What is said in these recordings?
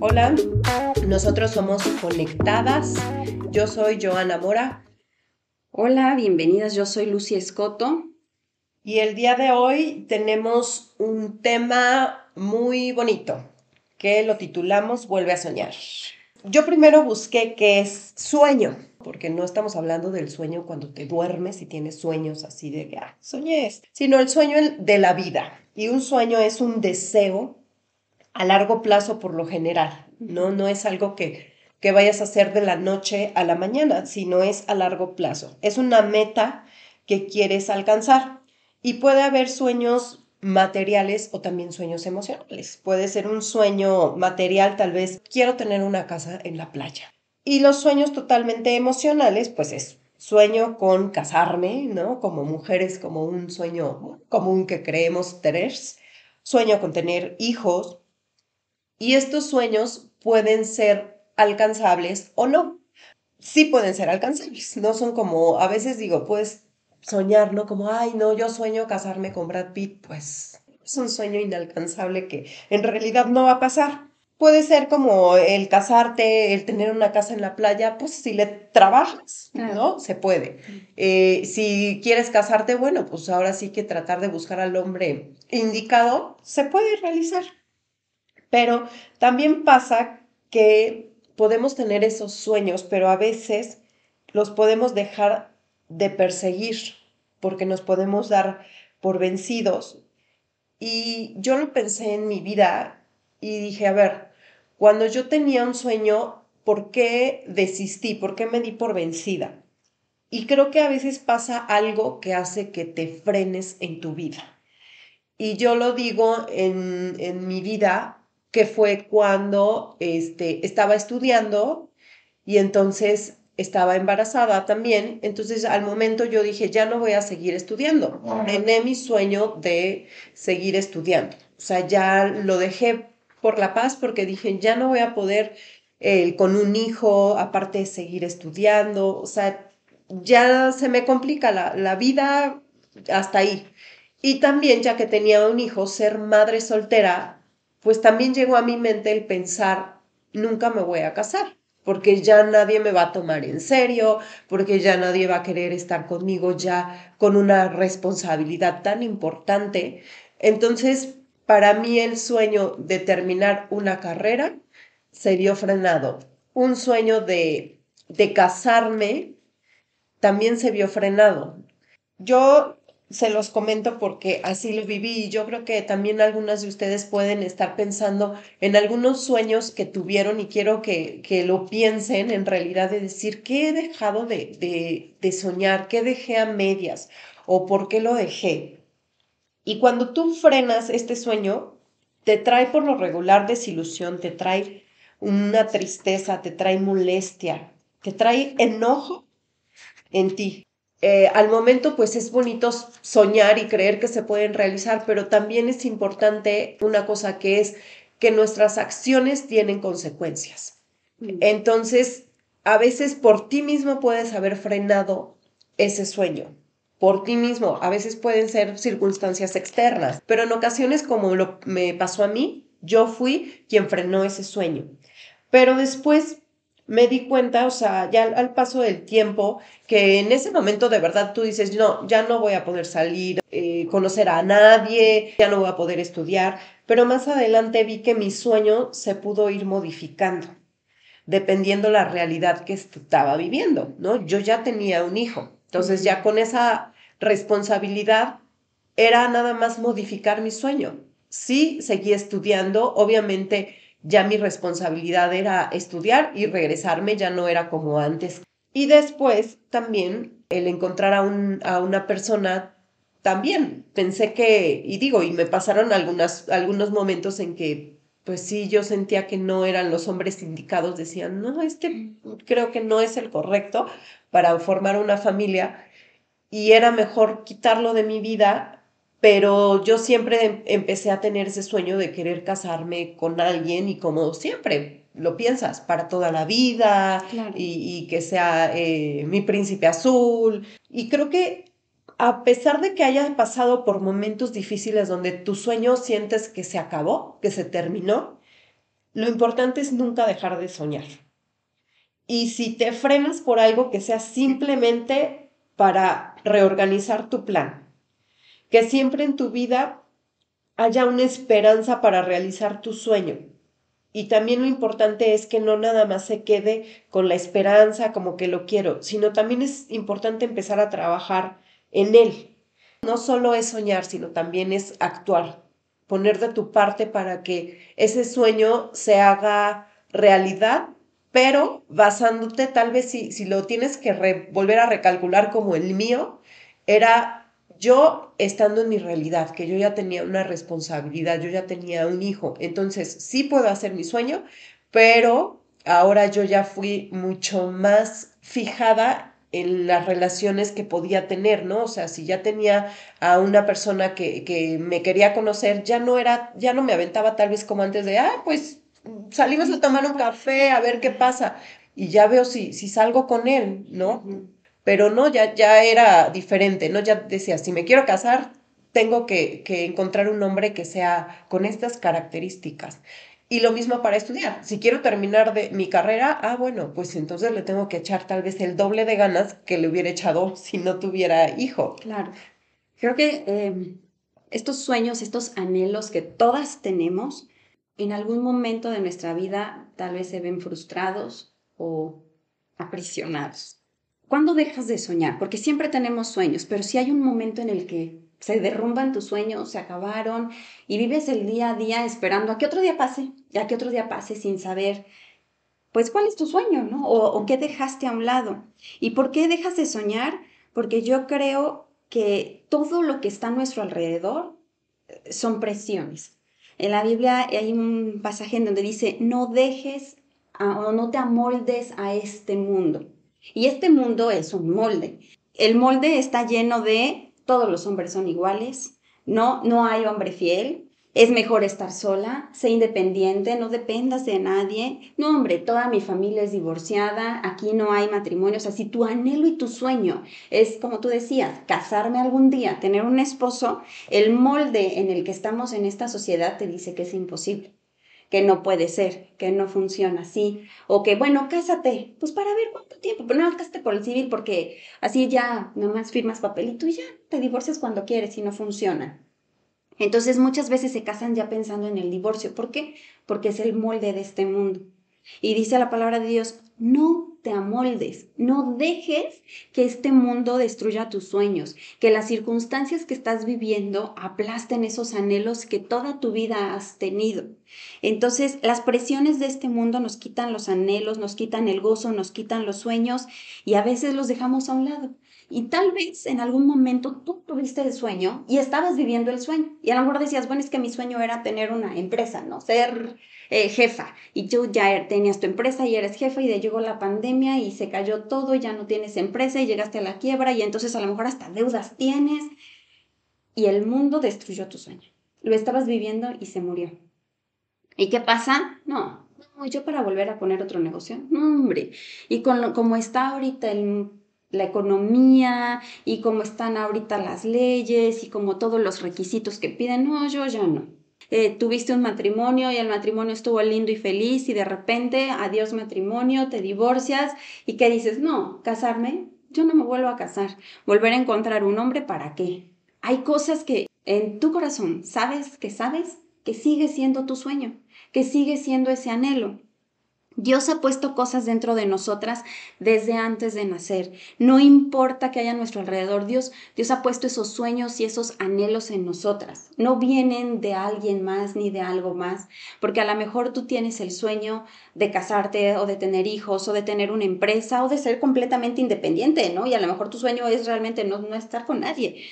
Hola, nosotros somos Conectadas. Yo soy Joana Mora. Hola, bienvenidas. Yo soy Lucy Escoto. Y el día de hoy tenemos un tema muy bonito que lo titulamos Vuelve a soñar. Yo primero busqué qué es sueño, porque no estamos hablando del sueño cuando te duermes y tienes sueños así de que ah, soñé, sino el sueño de la vida. Y un sueño es un deseo a largo plazo por lo general, ¿no? No es algo que, que vayas a hacer de la noche a la mañana, sino es a largo plazo. Es una meta que quieres alcanzar. Y puede haber sueños materiales o también sueños emocionales. Puede ser un sueño material, tal vez quiero tener una casa en la playa. Y los sueños totalmente emocionales, pues es sueño con casarme, ¿no? Como mujeres, como un sueño común que creemos tener. Sueño con tener hijos, y estos sueños pueden ser alcanzables o no. Sí pueden ser alcanzables, no son como, a veces digo, puedes soñar, ¿no? Como, ay, no, yo sueño casarme con Brad Pitt, pues es un sueño inalcanzable que en realidad no va a pasar. Puede ser como el casarte, el tener una casa en la playa, pues si le trabajas, ¿no? Se puede. Eh, si quieres casarte, bueno, pues ahora sí que tratar de buscar al hombre indicado, se puede realizar. Pero también pasa que podemos tener esos sueños, pero a veces los podemos dejar de perseguir porque nos podemos dar por vencidos. Y yo lo pensé en mi vida y dije, a ver, cuando yo tenía un sueño, ¿por qué desistí? ¿Por qué me di por vencida? Y creo que a veces pasa algo que hace que te frenes en tu vida. Y yo lo digo en, en mi vida que fue cuando este, estaba estudiando y entonces estaba embarazada también. Entonces al momento yo dije, ya no voy a seguir estudiando. Frené mi sueño de seguir estudiando. O sea, ya lo dejé por la paz porque dije, ya no voy a poder eh, con un hijo, aparte de seguir estudiando. O sea, ya se me complica la, la vida hasta ahí. Y también, ya que tenía un hijo, ser madre soltera pues también llegó a mi mente el pensar, nunca me voy a casar, porque ya nadie me va a tomar en serio, porque ya nadie va a querer estar conmigo ya con una responsabilidad tan importante. Entonces, para mí el sueño de terminar una carrera se vio frenado. Un sueño de, de casarme también se vio frenado. Yo se los comento porque así lo viví y yo creo que también algunas de ustedes pueden estar pensando en algunos sueños que tuvieron y quiero que, que lo piensen en realidad de decir, ¿qué he dejado de, de, de soñar? ¿Qué dejé a medias? ¿O por qué lo dejé? Y cuando tú frenas este sueño, te trae por lo regular desilusión, te trae una tristeza, te trae molestia, te trae enojo en ti. Eh, al momento pues es bonito soñar y creer que se pueden realizar, pero también es importante una cosa que es que nuestras acciones tienen consecuencias. Mm. Entonces, a veces por ti mismo puedes haber frenado ese sueño, por ti mismo, a veces pueden ser circunstancias externas, pero en ocasiones como lo me pasó a mí, yo fui quien frenó ese sueño. Pero después me di cuenta, o sea, ya al, paso del tiempo, que en ese momento de verdad tú dices, no, ya no voy a poder salir, eh, conocer a nadie, ya no voy a poder estudiar, pero más adelante vi que mi sueño se pudo ir modificando, dependiendo la realidad que estaba viviendo, ¿no? Yo ya tenía un hijo, entonces ya con esa responsabilidad era nada más modificar mi sueño. Sí, seguí estudiando, obviamente ya mi responsabilidad era estudiar y regresarme, ya no era como antes. Y después también el encontrar a, un, a una persona, también pensé que, y digo, y me pasaron algunas, algunos momentos en que, pues sí, yo sentía que no eran los hombres indicados, decían, no, este creo que no es el correcto para formar una familia y era mejor quitarlo de mi vida pero yo siempre em, empecé a tener ese sueño de querer casarme con alguien y como siempre, lo piensas para toda la vida y, que sea eh, mi príncipe azul. Y creo que a pesar de que hayas pasado por momentos difíciles donde tu sueño sientes que se acabó, que se terminó, lo importante es nunca dejar de soñar. Y si te frenas por algo que sea simplemente para reorganizar tu plan, que siempre en tu vida haya una esperanza para realizar tu sueño. Y también lo importante es que no nada más se quede con la esperanza como que lo quiero, sino también es importante empezar a trabajar en él. No solo es soñar, sino también es actuar, poner de tu parte para que ese sueño se haga realidad, pero basándote tal vez si, si lo tienes que volver a recalcular como el mío, era yo estando en mi realidad, que yo ya tenía una responsabilidad, yo ya tenía un hijo, entonces sí puedo hacer mi sueño, pero ahora yo ya fui mucho más fijada en las relaciones que podía tener, ¿no? O sea, si ya tenía a una persona que, que, me quería conocer, ya no era, ya no me aventaba tal vez como antes de, ah, pues salimos a tomar un café, a ver qué pasa. Y ya veo si, si salgo con él, ¿no? Pero no, ya, ya era diferente, ¿no? Ya decía, si me quiero casar, tengo que, que encontrar un hombre que sea con estas características. Y lo mismo para estudiar. Si quiero terminar de mi carrera, ah, bueno, pues entonces le tengo que echar tal vez el doble de ganas que le hubiera echado si no tuviera hijo. Claro. Creo que em, estos sueños, estos anhelos que todas tenemos, en algún momento de nuestra vida tal vez se ven frustrados o aprisionados. ¿Cuándo dejas de soñar? Porque siempre tenemos sueños, pero si hay un momento en el que se derrumban tus sueños, se acabaron y vives el día a día esperando a que otro día pase, ya que otro día pase sin saber, pues, cuál es tu sueño, ¿no? O, o qué dejaste a un lado. ¿Y por qué dejas de soñar? Porque yo creo que todo lo que está a nuestro alrededor eh, son presiones. En la Biblia hay un pasaje en donde dice, no dejes o no te amoldes a este mundo. Y este mundo es un molde. El molde está lleno de todos los hombres son iguales, no, no hay hombre fiel, es mejor estar sola, sé independiente, no dependas de nadie. No, hombre, toda mi familia es divorciada, aquí no hay matrimonio. O sea, si tu anhelo y tu sueño es, como tú decías, casarme algún día, tener un esposo, el molde en el que estamos en esta sociedad te dice que es imposible que no puede ser, que no funciona así, o que, bueno, cásate, pues para ver cuánto tiempo, pero no cásate por el civil porque así ya nomás firmas papelito y ya te divorcias cuando quieres y no funciona. Entonces muchas veces se casan ya pensando en el divorcio. ¿Por qué? Porque es el molde de este mundo. Y dice la palabra de Dios, no te amoldes, no dejes que este mundo destruya tus sueños, que las circunstancias que estás viviendo aplasten esos anhelos que toda tu vida has tenido. Entonces, las presiones de este mundo nos quitan los anhelos, nos quitan el gozo, nos quitan los sueños y a veces los dejamos a un lado. Y tal vez en algún momento tú tuviste el sueño y estabas viviendo el sueño. Y a lo mejor decías, bueno, es que mi sueño era tener una empresa, ¿no? Ser eh, jefa. Y tú ya tenías tu empresa y eres jefa y de llegó la pandemia y se cayó todo, y ya no tienes empresa y llegaste a la quiebra y entonces a lo mejor hasta deudas tienes. Y el mundo destruyó tu sueño. Lo estabas viviendo y se murió. ¿Y qué pasa? No, no, yo para volver a poner otro negocio, no, hombre. Y con como está ahorita el la economía y cómo están ahorita las leyes y como todos los requisitos que piden. No, yo ya no. Eh, tuviste un matrimonio y el matrimonio estuvo lindo y feliz y de repente, adiós matrimonio, te divorcias y que dices, no, casarme, yo no me vuelvo a casar. Volver a encontrar un hombre, ¿para qué? Hay cosas que en tu corazón sabes que sabes que sigue siendo tu sueño, que sigue siendo ese anhelo. Dios ha puesto cosas dentro de nosotras desde antes de nacer. No importa que haya a nuestro alrededor, Dios, Dios ha puesto esos sueños y esos anhelos en nosotras. No vienen de alguien más ni de algo más, porque a lo mejor tú tienes el sueño de casarte o de tener hijos o de tener una empresa o de ser completamente independiente, ¿no? Y a lo mejor tu sueño es realmente no, no estar con nadie.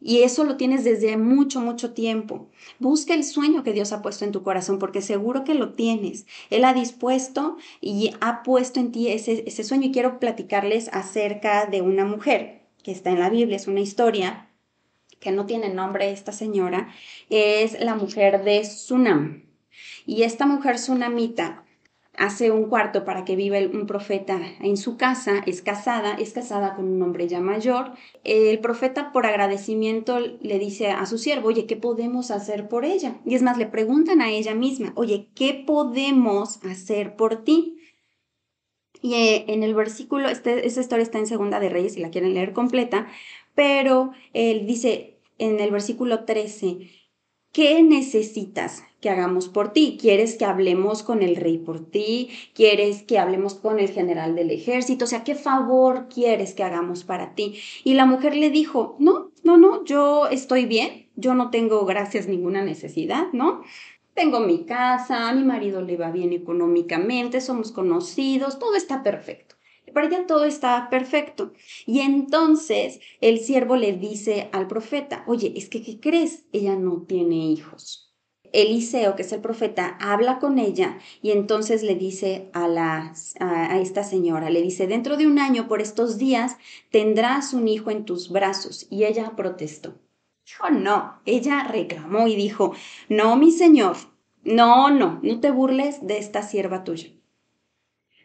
Y eso lo tienes desde mucho, mucho tiempo. Busca el sueño que Dios ha puesto en tu corazón, porque seguro que lo tienes. Él ha dispuesto y ha puesto en ti ese, ese sueño. Y quiero platicarles acerca de una mujer que está en la Biblia, es una historia que no tiene nombre esta señora, es la mujer de Sunam. Y esta mujer sunamita hace un cuarto para que viva un profeta en su casa, es casada, es casada con un hombre ya mayor. El profeta por agradecimiento le dice a su siervo, oye, ¿qué podemos hacer por ella? Y es más, le preguntan a ella misma, oye, ¿qué podemos hacer por ti? Y eh, en el versículo, este, esa historia está en Segunda de Reyes, si la quieren leer completa, pero él dice en el versículo 13, ¿qué necesitas que hagamos por ti? ¿Quieres que hablemos con el rey por ti? ¿Quieres que hablemos con el general del ejército? O sea, ¿qué favor quieres que hagamos para ti? Y la mujer le dijo, no, no, no, yo estoy bien, yo no tengo, gracias, ninguna necesidad, ¿no? Tengo mi casa, mi marido le va bien económicamente, somos conocidos, todo está perfecto. Para ella todo está perfecto. Y entonces el siervo le dice al profeta, oye, es que, ¿qué crees? Ella no tiene hijos. Eliseo, que es el profeta, habla con ella y entonces le dice a, la, a, esta señora, le dice, dentro de un año, por estos días, tendrás un hijo en tus brazos. Y ella protestó. Dijo, no, ella reclamó y dijo, no, mi señor, no, no, no te burles de esta sierva tuya.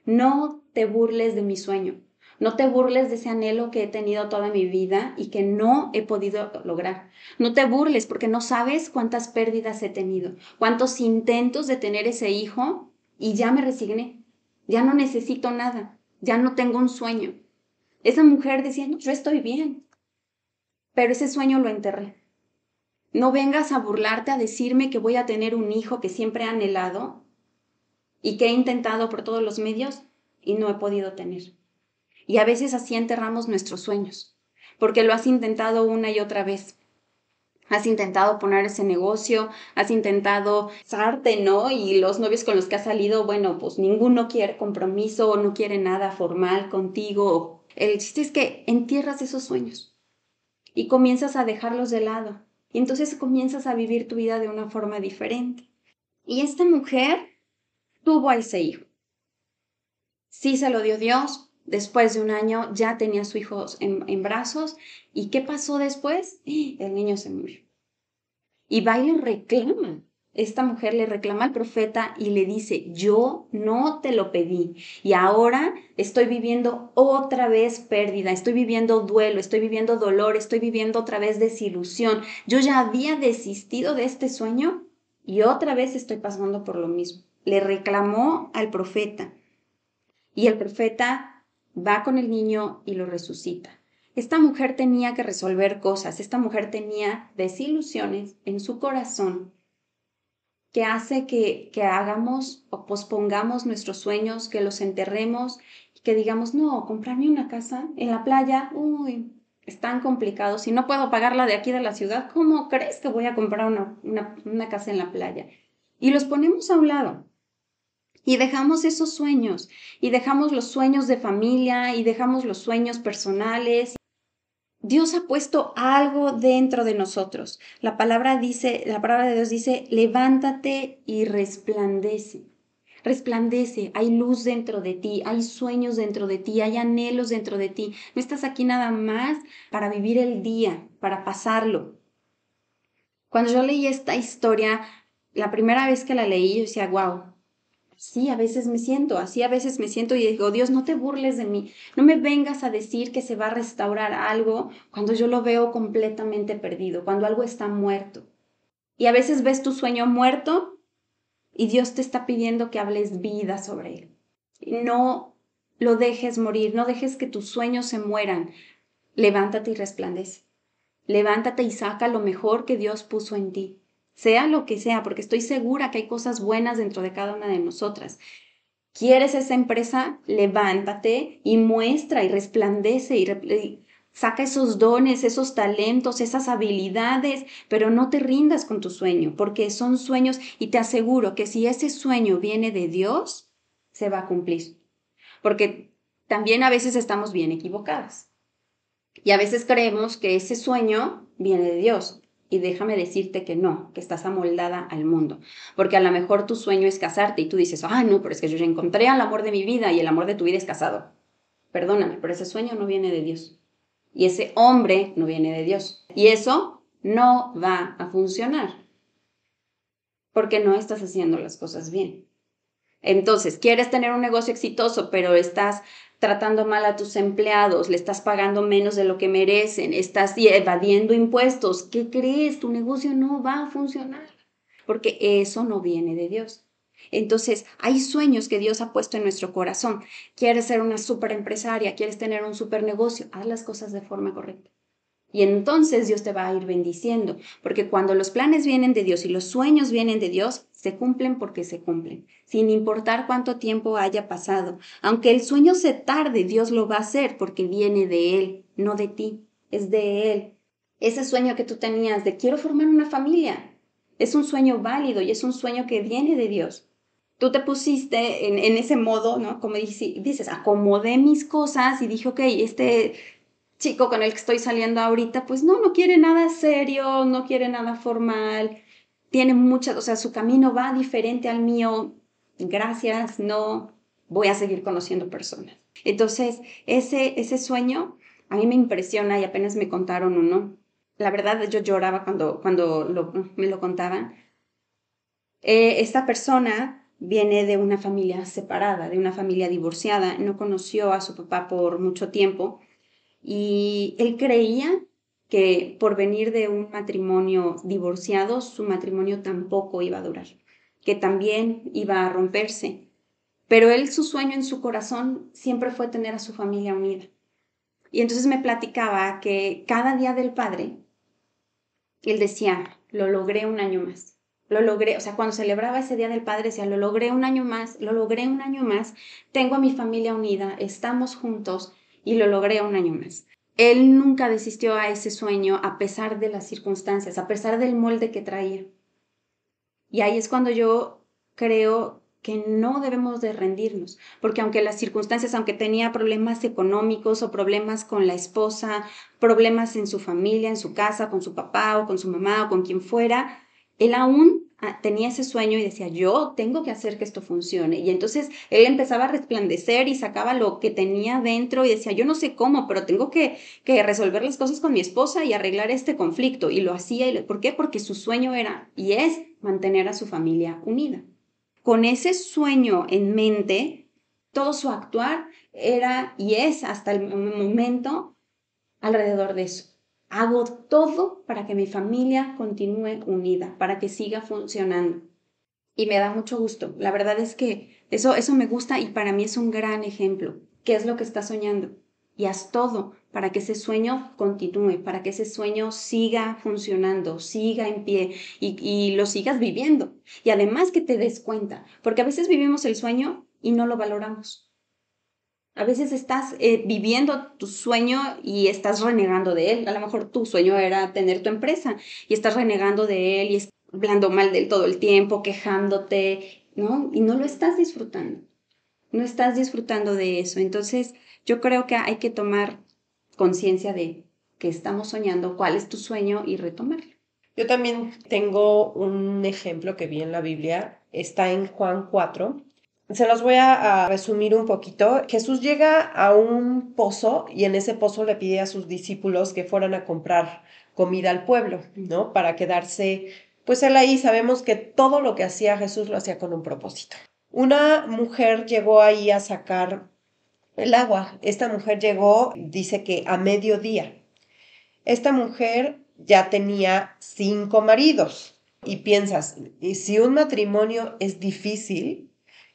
No te burles de mi sueño. No te burles de ese anhelo que he tenido toda mi vida y que no he podido lograr. No te burles porque no sabes cuántas pérdidas he tenido, cuántos intentos de tener ese hijo y ya me resigné. Ya no necesito nada, ya no tengo un sueño. Esa mujer decía, no, yo estoy bien, pero ese sueño lo enterré. No vengas a burlarte a decirme que voy a tener un hijo que siempre he anhelado y que he intentado por todos los medios y no he podido tener. Y a veces así enterramos nuestros sueños, porque lo has intentado una y otra vez. Has intentado poner ese negocio, has intentado casarte, ¿no? Y los novios con los que has salido, bueno, pues ninguno quiere compromiso, no quiere nada formal contigo. El chiste es que entierras esos sueños y comienzas a dejarlos de lado. Y entonces comienzas a vivir tu vida de una forma diferente. Y esta mujer tuvo a ese hijo. Sí se lo dio Dios. Después de un año ya tenía a su hijo en, en brazos. ¿Y qué pasó después? El niño se murió. Y va y reclama esta mujer le reclama al profeta y le dice, yo no te lo pedí y ahora estoy viviendo otra vez pérdida, estoy viviendo duelo, estoy viviendo dolor, estoy viviendo otra vez desilusión. Yo ya había desistido de este sueño y otra vez estoy pasando por lo mismo. Le reclamó al profeta y el profeta va con el niño y lo resucita. Esta mujer tenía que resolver cosas, esta mujer tenía desilusiones en su corazón que hace que, que hagamos o pospongamos nuestros sueños, que los enterremos, que digamos, no, comprarme una casa en la playa, uy, es tan complicado, si no puedo pagarla de aquí de la ciudad, ¿cómo crees que voy a comprar una, una, una casa en la playa? Y los ponemos a un lado. Y dejamos esos sueños, y dejamos los sueños de familia, y dejamos los sueños personales. Dios ha puesto algo dentro de nosotros. La palabra dice, la palabra de Dios dice, levántate y resplandece. Resplandece, hay luz dentro de ti, hay sueños dentro de ti, hay anhelos dentro de ti. No estás aquí nada más para vivir el día, para pasarlo. Cuando yo leí esta historia, la primera vez que la leí, yo decía, wow, Sí, a veces me siento, así a veces me siento y digo, Dios, no te burles de mí, no me vengas a decir que se va a restaurar algo cuando yo lo veo completamente perdido, cuando algo está muerto. Y a veces ves tu sueño muerto y Dios te está pidiendo que hables vida sobre él. No lo dejes morir, no dejes que tus sueños se mueran. Levántate y resplandece. Levántate y saca lo mejor que Dios puso en ti sea lo que sea, porque estoy segura que hay cosas buenas dentro de cada una de nosotras. ¿Quieres esa empresa? Levántate y muestra y resplandece y, saca esos dones, esos talentos, esas habilidades, pero no te rindas con tu sueño, porque son sueños y te aseguro que si ese sueño viene de Dios, se va a cumplir. Porque también a veces estamos bien equivocadas. Y a veces creemos que ese sueño viene de Dios. Y déjame decirte que no, que estás amoldada al mundo. Porque a lo mejor tu sueño es casarte y tú dices, ah, no, pero es que yo ya encontré al amor de mi vida y el amor de tu vida es casado. Perdóname, pero ese sueño no viene de Dios. Y ese hombre no viene de Dios. Y eso no va a funcionar. Porque no estás haciendo las cosas bien. Entonces, quieres tener un negocio exitoso, pero estás tratando mal a tus empleados, le estás pagando menos de lo que merecen, estás evadiendo impuestos. ¿Qué crees? Tu negocio no va a funcionar, porque eso no viene de Dios. Entonces, hay sueños que Dios ha puesto en nuestro corazón. Quieres ser una super empresaria, quieres tener un super negocio, haz las cosas de forma correcta. Y entonces Dios te va a ir bendiciendo, porque cuando los planes vienen de Dios y los sueños vienen de Dios, se cumplen porque se cumplen, sin importar cuánto tiempo haya pasado. Aunque el sueño se tarde, Dios lo va a hacer porque viene de Él, no de ti, es de Él. Ese sueño que tú tenías de quiero formar una familia, es un sueño válido y es un sueño que viene de Dios tú te pusiste en, ese modo, ¿no? Como dices, acomodé mis cosas y dije, ok, este chico con el que estoy saliendo ahorita, pues no, no quiere nada serio, no quiere nada formal, tiene muchas, o sea, su camino va diferente al mío, gracias, no, voy a seguir conociendo personas. Entonces, ese, ese sueño a mí me impresiona y apenas me contaron uno. La verdad, yo lloraba cuando, cuando me lo contaban. Eh, esta persona viene de una familia separada, de una familia divorciada, no conoció a su papá por mucho tiempo y él creía que por venir de un matrimonio divorciado, su matrimonio tampoco iba a durar, que también iba a romperse. Pero él, su sueño en su corazón siempre fue tener a su familia unida. Y entonces me platicaba que cada día del padre, él decía, lo logré un año más lo logré, o sea, cuando celebraba ese Día del Padre, decía, lo logré un año más, lo logré un año más, tengo a mi familia unida, estamos juntos y lo logré un año más. Él nunca desistió a ese sueño a pesar de las circunstancias, a pesar del molde que traía. Y ahí es cuando yo creo que no debemos de rendirnos, porque aunque las circunstancias, aunque tenía problemas económicos o problemas con la esposa, problemas en su familia, en su casa, con su papá o con su mamá o con quien fuera, él aún tenía ese sueño y decía, yo tengo que hacer que esto funcione. Y entonces él empezaba a resplandecer y sacaba lo que tenía dentro y decía, yo no sé cómo, pero tengo que, que resolver las cosas con mi esposa y arreglar este conflicto. Y lo hacía. Y ¿Por qué? Porque su sueño era y es mantener a su familia unida. Con ese sueño en mente, todo su actuar era y es hasta el momento alrededor de eso. Hago todo para que mi familia continúe unida, para que siga funcionando. Y me da mucho gusto. La verdad es que eso, eso me gusta y para mí es un gran ejemplo. ¿Qué es lo que estás soñando? Y haz todo para que ese sueño continúe, para que ese sueño siga funcionando, siga en pie y, y lo sigas viviendo. Y además que te des cuenta, porque a veces vivimos el sueño y no lo valoramos. A veces estás eh, viviendo tu sueño y estás renegando de él. A lo mejor tu sueño era tener tu empresa y estás renegando de él y hablando mal de él todo el tiempo, quejándote, ¿no? Y no lo estás disfrutando. No estás disfrutando de eso. Entonces, yo creo que hay que tomar conciencia de que estamos soñando, cuál es tu sueño y retomarlo. Yo también tengo un ejemplo que vi en la Biblia. Está en Juan 4 se los voy a, resumir un poquito. Jesús llega a un pozo y en ese pozo le pide a sus discípulos que fueran a comprar comida al pueblo, ¿no? Para quedarse, pues él ahí sabemos que todo lo que hacía Jesús lo hacía con un propósito. Una mujer llegó ahí a sacar el agua. Esta mujer llegó, dice que a mediodía. Esta mujer ya tenía cinco maridos. Y piensas, si un matrimonio es difícil,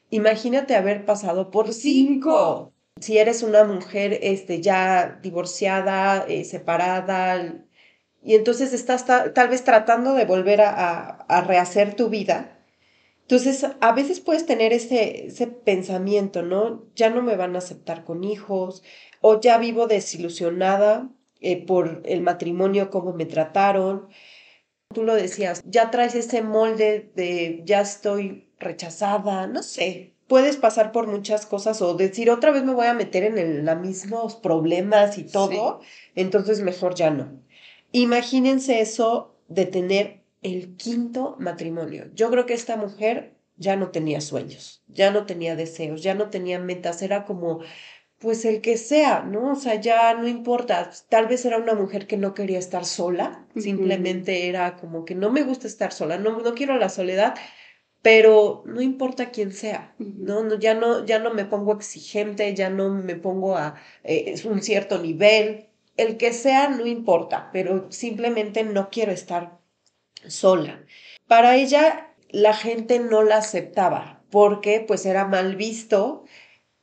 Imagínate haber pasado por cinco. Si eres una mujer este, ya divorciada, eh, separada, y entonces estás tal vez tratando de volver a, rehacer tu vida. Entonces, a veces puedes tener ese, ese pensamiento, ¿no? Ya no me van a aceptar con hijos, o ya vivo desilusionada eh, por el matrimonio, cómo me trataron. Tú lo decías, ya traes ese molde de ya estoy rechazada, no sé. Puedes pasar por muchas cosas o decir otra vez me voy a meter en los mismos problemas y todo, entonces mejor ya no. Imagínense eso de tener el quinto matrimonio. Yo creo que esta mujer ya no tenía sueños, ya no tenía deseos, ya no tenía metas, era como pues el que sea, ¿no? O sea, ya no importa, tal vez era una mujer que no quería estar sola, simplemente era como que no me gusta estar sola, no, no quiero la soledad, pero no importa quién sea, ¿no? ya, no ya no me pongo exigente, ya no me pongo a eh, un cierto nivel, el que sea no importa, pero simplemente no quiero estar sola. Para ella la gente no la aceptaba porque pues era mal visto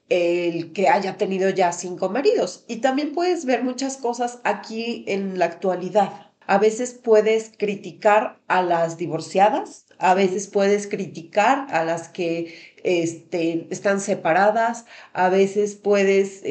el que haya tenido ya cinco maridos. Y también puedes ver muchas cosas aquí en la actualidad. A veces puedes criticar a las divorciadas, a veces puedes criticar a las que este, están separadas, a veces puedes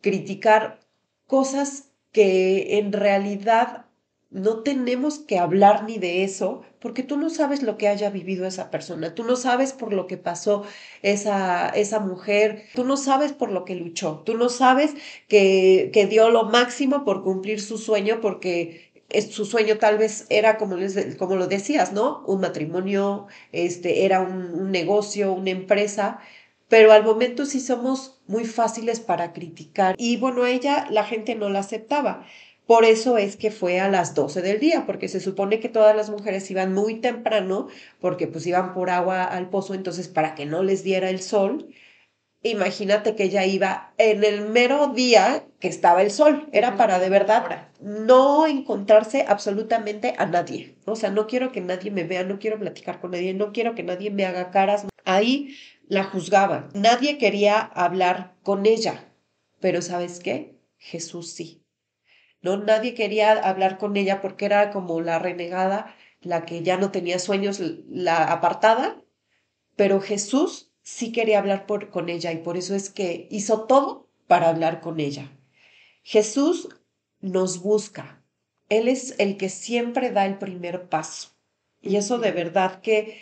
criticar cosas que en realidad no tenemos que hablar ni de eso, porque tú no sabes lo que haya vivido esa persona, tú no sabes por lo que pasó esa, esa mujer, tú no sabes por lo que luchó, tú no sabes que, que dio lo máximo por cumplir su sueño, porque su sueño tal vez era, como, como lo decías, ¿no? Un matrimonio, este, era un, un negocio, una empresa, pero al momento sí somos muy fáciles para criticar. Y bueno, ella la gente no la aceptaba. Por eso es que fue a las 12 del día, porque se supone que todas las mujeres iban muy temprano, porque pues iban por agua al pozo, entonces para que no les diera el sol, imagínate que ella iba en el mero día que estaba el sol, era para de verdad no encontrarse absolutamente a nadie. O sea, no quiero que nadie me vea, no quiero platicar con nadie, no quiero que nadie me haga caras. Ahí la juzgaban, nadie quería hablar con ella, pero ¿sabes qué? Jesús sí. ¿no? Nadie quería hablar con ella porque era como la renegada, la que ya no tenía sueños, la apartada, pero Jesús sí quería hablar por, con ella y por eso es que hizo todo para hablar con ella. Jesús nos busca. Él es el que siempre da el primer paso. Y eso de verdad que,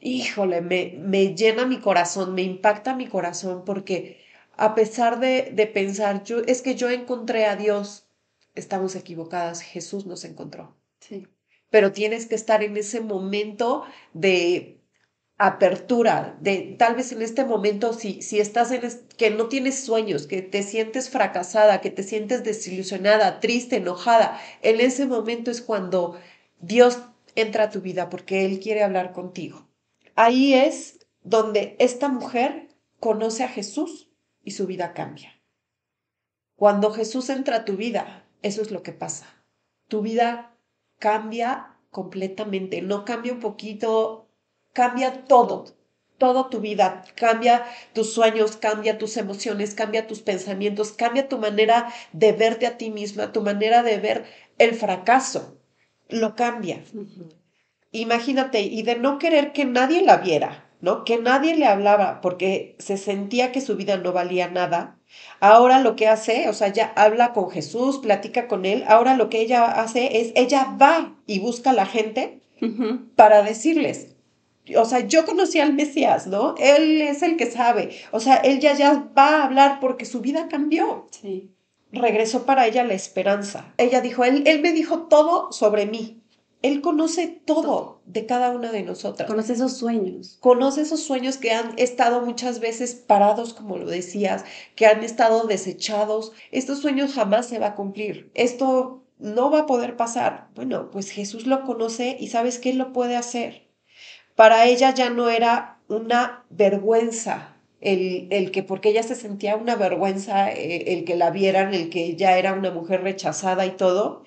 híjole, me, me llena mi corazón, me impacta mi corazón porque a pesar de, de pensar, yo, es que yo encontré a Dios, estamos equivocadas, Jesús nos encontró. Sí. Pero tienes que estar en ese momento de apertura, de tal vez en este momento, si, si estás en que no tienes sueños, que te sientes fracasada, que te sientes desilusionada, triste, enojada, en ese momento es cuando Dios entra a tu vida porque Él quiere hablar contigo. Ahí es donde esta mujer conoce a Jesús y su vida cambia. Cuando Jesús entra a tu vida, eso es lo que pasa. Tu vida cambia completamente, no cambia un poquito, cambia todo, todo tu vida, cambia tus sueños, cambia tus emociones, cambia tus pensamientos, cambia tu manera de verte a ti misma, tu manera de ver el fracaso, lo cambia. Imagínate, y de no querer que nadie la viera, ¿no? Que nadie le hablaba porque se sentía que su vida no valía nada, Ahora lo que hace, o sea, ya habla con Jesús, platica con él. Ahora lo que ella hace es, ella va y busca a la gente para decirles, o sea, yo conocí al Mesías, ¿no? Él es el que sabe. O sea, él ya, ya va a hablar porque su vida cambió. Sí. Regresó para ella la esperanza. Ella dijo, él, él me dijo todo sobre mí. Él conoce todo de cada una de nosotras. Conoce esos sueños. Conoce esos sueños que han estado muchas veces parados, como lo decías, que han estado desechados. Estos sueños jamás se va a cumplir. Esto no va a poder pasar. Bueno, pues Jesús lo conoce y sabes que Él lo puede hacer. Para ella ya no era una vergüenza el, el, que porque ella se sentía una vergüenza, eh, el que la vieran, el que ya era una mujer rechazada y todo.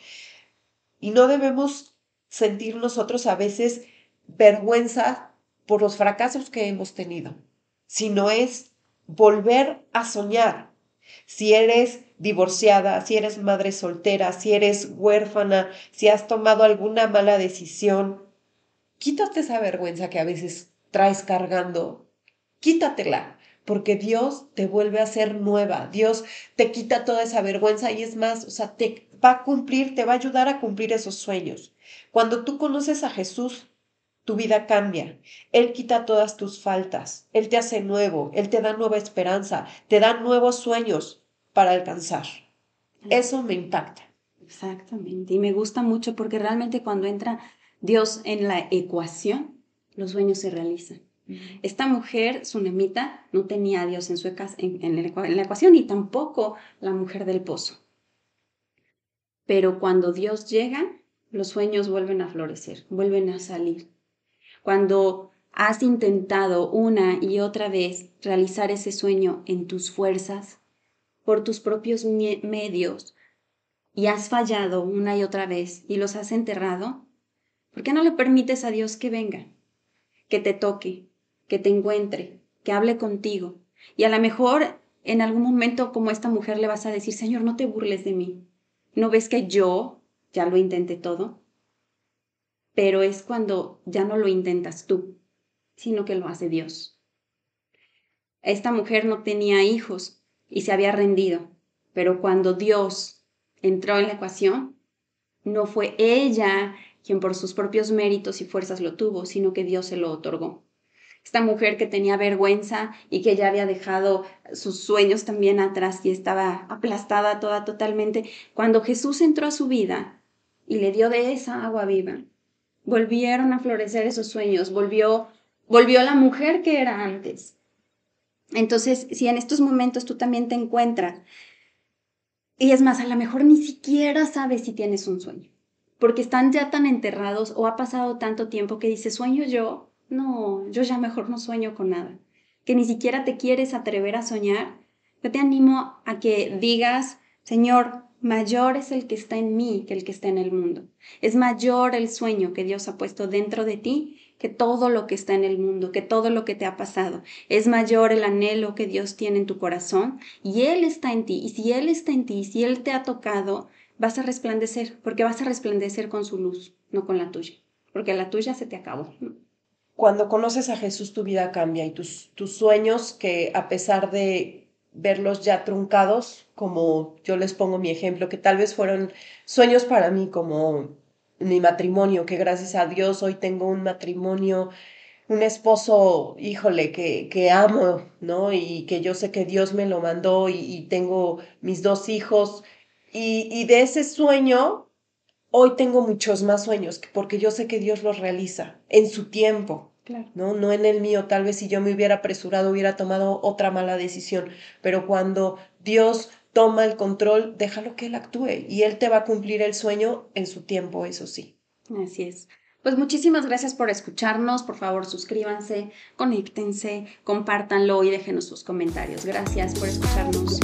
Y no debemos sentir nosotros a veces vergüenza por los fracasos que hemos tenido, sino es volver a soñar. Si eres divorciada, si eres madre soltera, si eres huérfana, si has tomado alguna mala decisión, quítate esa vergüenza que a veces traes cargando, quítatela, porque Dios te vuelve a ser nueva, Dios te quita toda esa vergüenza y es más, o sea, te va a cumplir, te va a ayudar a cumplir esos sueños. Cuando tú conoces a Jesús, tu vida cambia. Él quita todas tus faltas. Él te hace nuevo. Él te da nueva esperanza. Te da nuevos sueños para alcanzar. Eso me impacta. Exactamente. Y me gusta mucho porque realmente cuando entra Dios en la ecuación, los sueños se realizan. Esta mujer, Sunemita, no tenía a Dios en, su, en, en la ecuación y tampoco la mujer del pozo. Pero cuando Dios llega, los sueños vuelven a florecer, vuelven a salir. Cuando has intentado una y otra vez realizar ese sueño en tus fuerzas, por tus propios medios, y has fallado una y otra vez y los has enterrado, ¿por qué no le permites a Dios que venga, que te toque, que te encuentre, que hable contigo? Y a lo mejor en algún momento como esta mujer le vas a decir, Señor, no te burles de mí. ¿No ves que yo ya lo intenté todo? Pero es cuando ya no lo intentas tú, sino que lo hace Dios. Esta mujer no tenía hijos y se había rendido, pero cuando Dios entró en la ecuación, no fue ella quien por sus propios méritos y fuerzas lo tuvo, sino que Dios se lo otorgó. Esta mujer que tenía vergüenza y que ya había dejado sus sueños también atrás y estaba aplastada toda totalmente, cuando Jesús entró a su vida y le dio de esa agua viva, volvieron a florecer esos sueños, volvió, volvió la mujer que era antes. Entonces, si en estos momentos tú también te encuentras, y es más, a lo mejor ni siquiera sabes si tienes un sueño, porque están ya tan enterrados o ha pasado tanto tiempo que dices, sueño yo, no, yo ya mejor no sueño con nada, que ni siquiera te quieres atrever a soñar, yo te animo a que digas, Señor, mayor es el que está en mí que el que está en el mundo. Es mayor el sueño que Dios ha puesto dentro de ti que todo lo que está en el mundo, que todo lo que te ha pasado. Es mayor el anhelo que Dios tiene en tu corazón y Él está en ti. Y si Él está en ti, si Él te ha tocado, vas a resplandecer, porque vas a resplandecer con su luz, no con la tuya, porque la tuya se te acabó. Cuando conoces a Jesús tu vida cambia y tus, tus sueños que a pesar de verlos ya truncados, como yo les pongo mi ejemplo, que tal vez fueron sueños para mí como mi matrimonio, que gracias a Dios hoy tengo un matrimonio, un esposo, híjole, que, que amo, ¿no? Y que yo sé que Dios me lo mandó y, tengo mis dos hijos. Y, y de ese sueño Hoy tengo muchos más sueños porque yo sé que Dios los realiza en su tiempo, ¿no? No en el mío. Tal vez si yo me hubiera apresurado hubiera tomado otra mala decisión, pero cuando Dios toma el control, déjalo que Él actúe y Él te va a cumplir el sueño en su tiempo, eso sí. Así es. Pues muchísimas gracias por escucharnos. Por favor, suscríbanse, conéctense, compártanlo y déjenos sus comentarios. Gracias por escucharnos.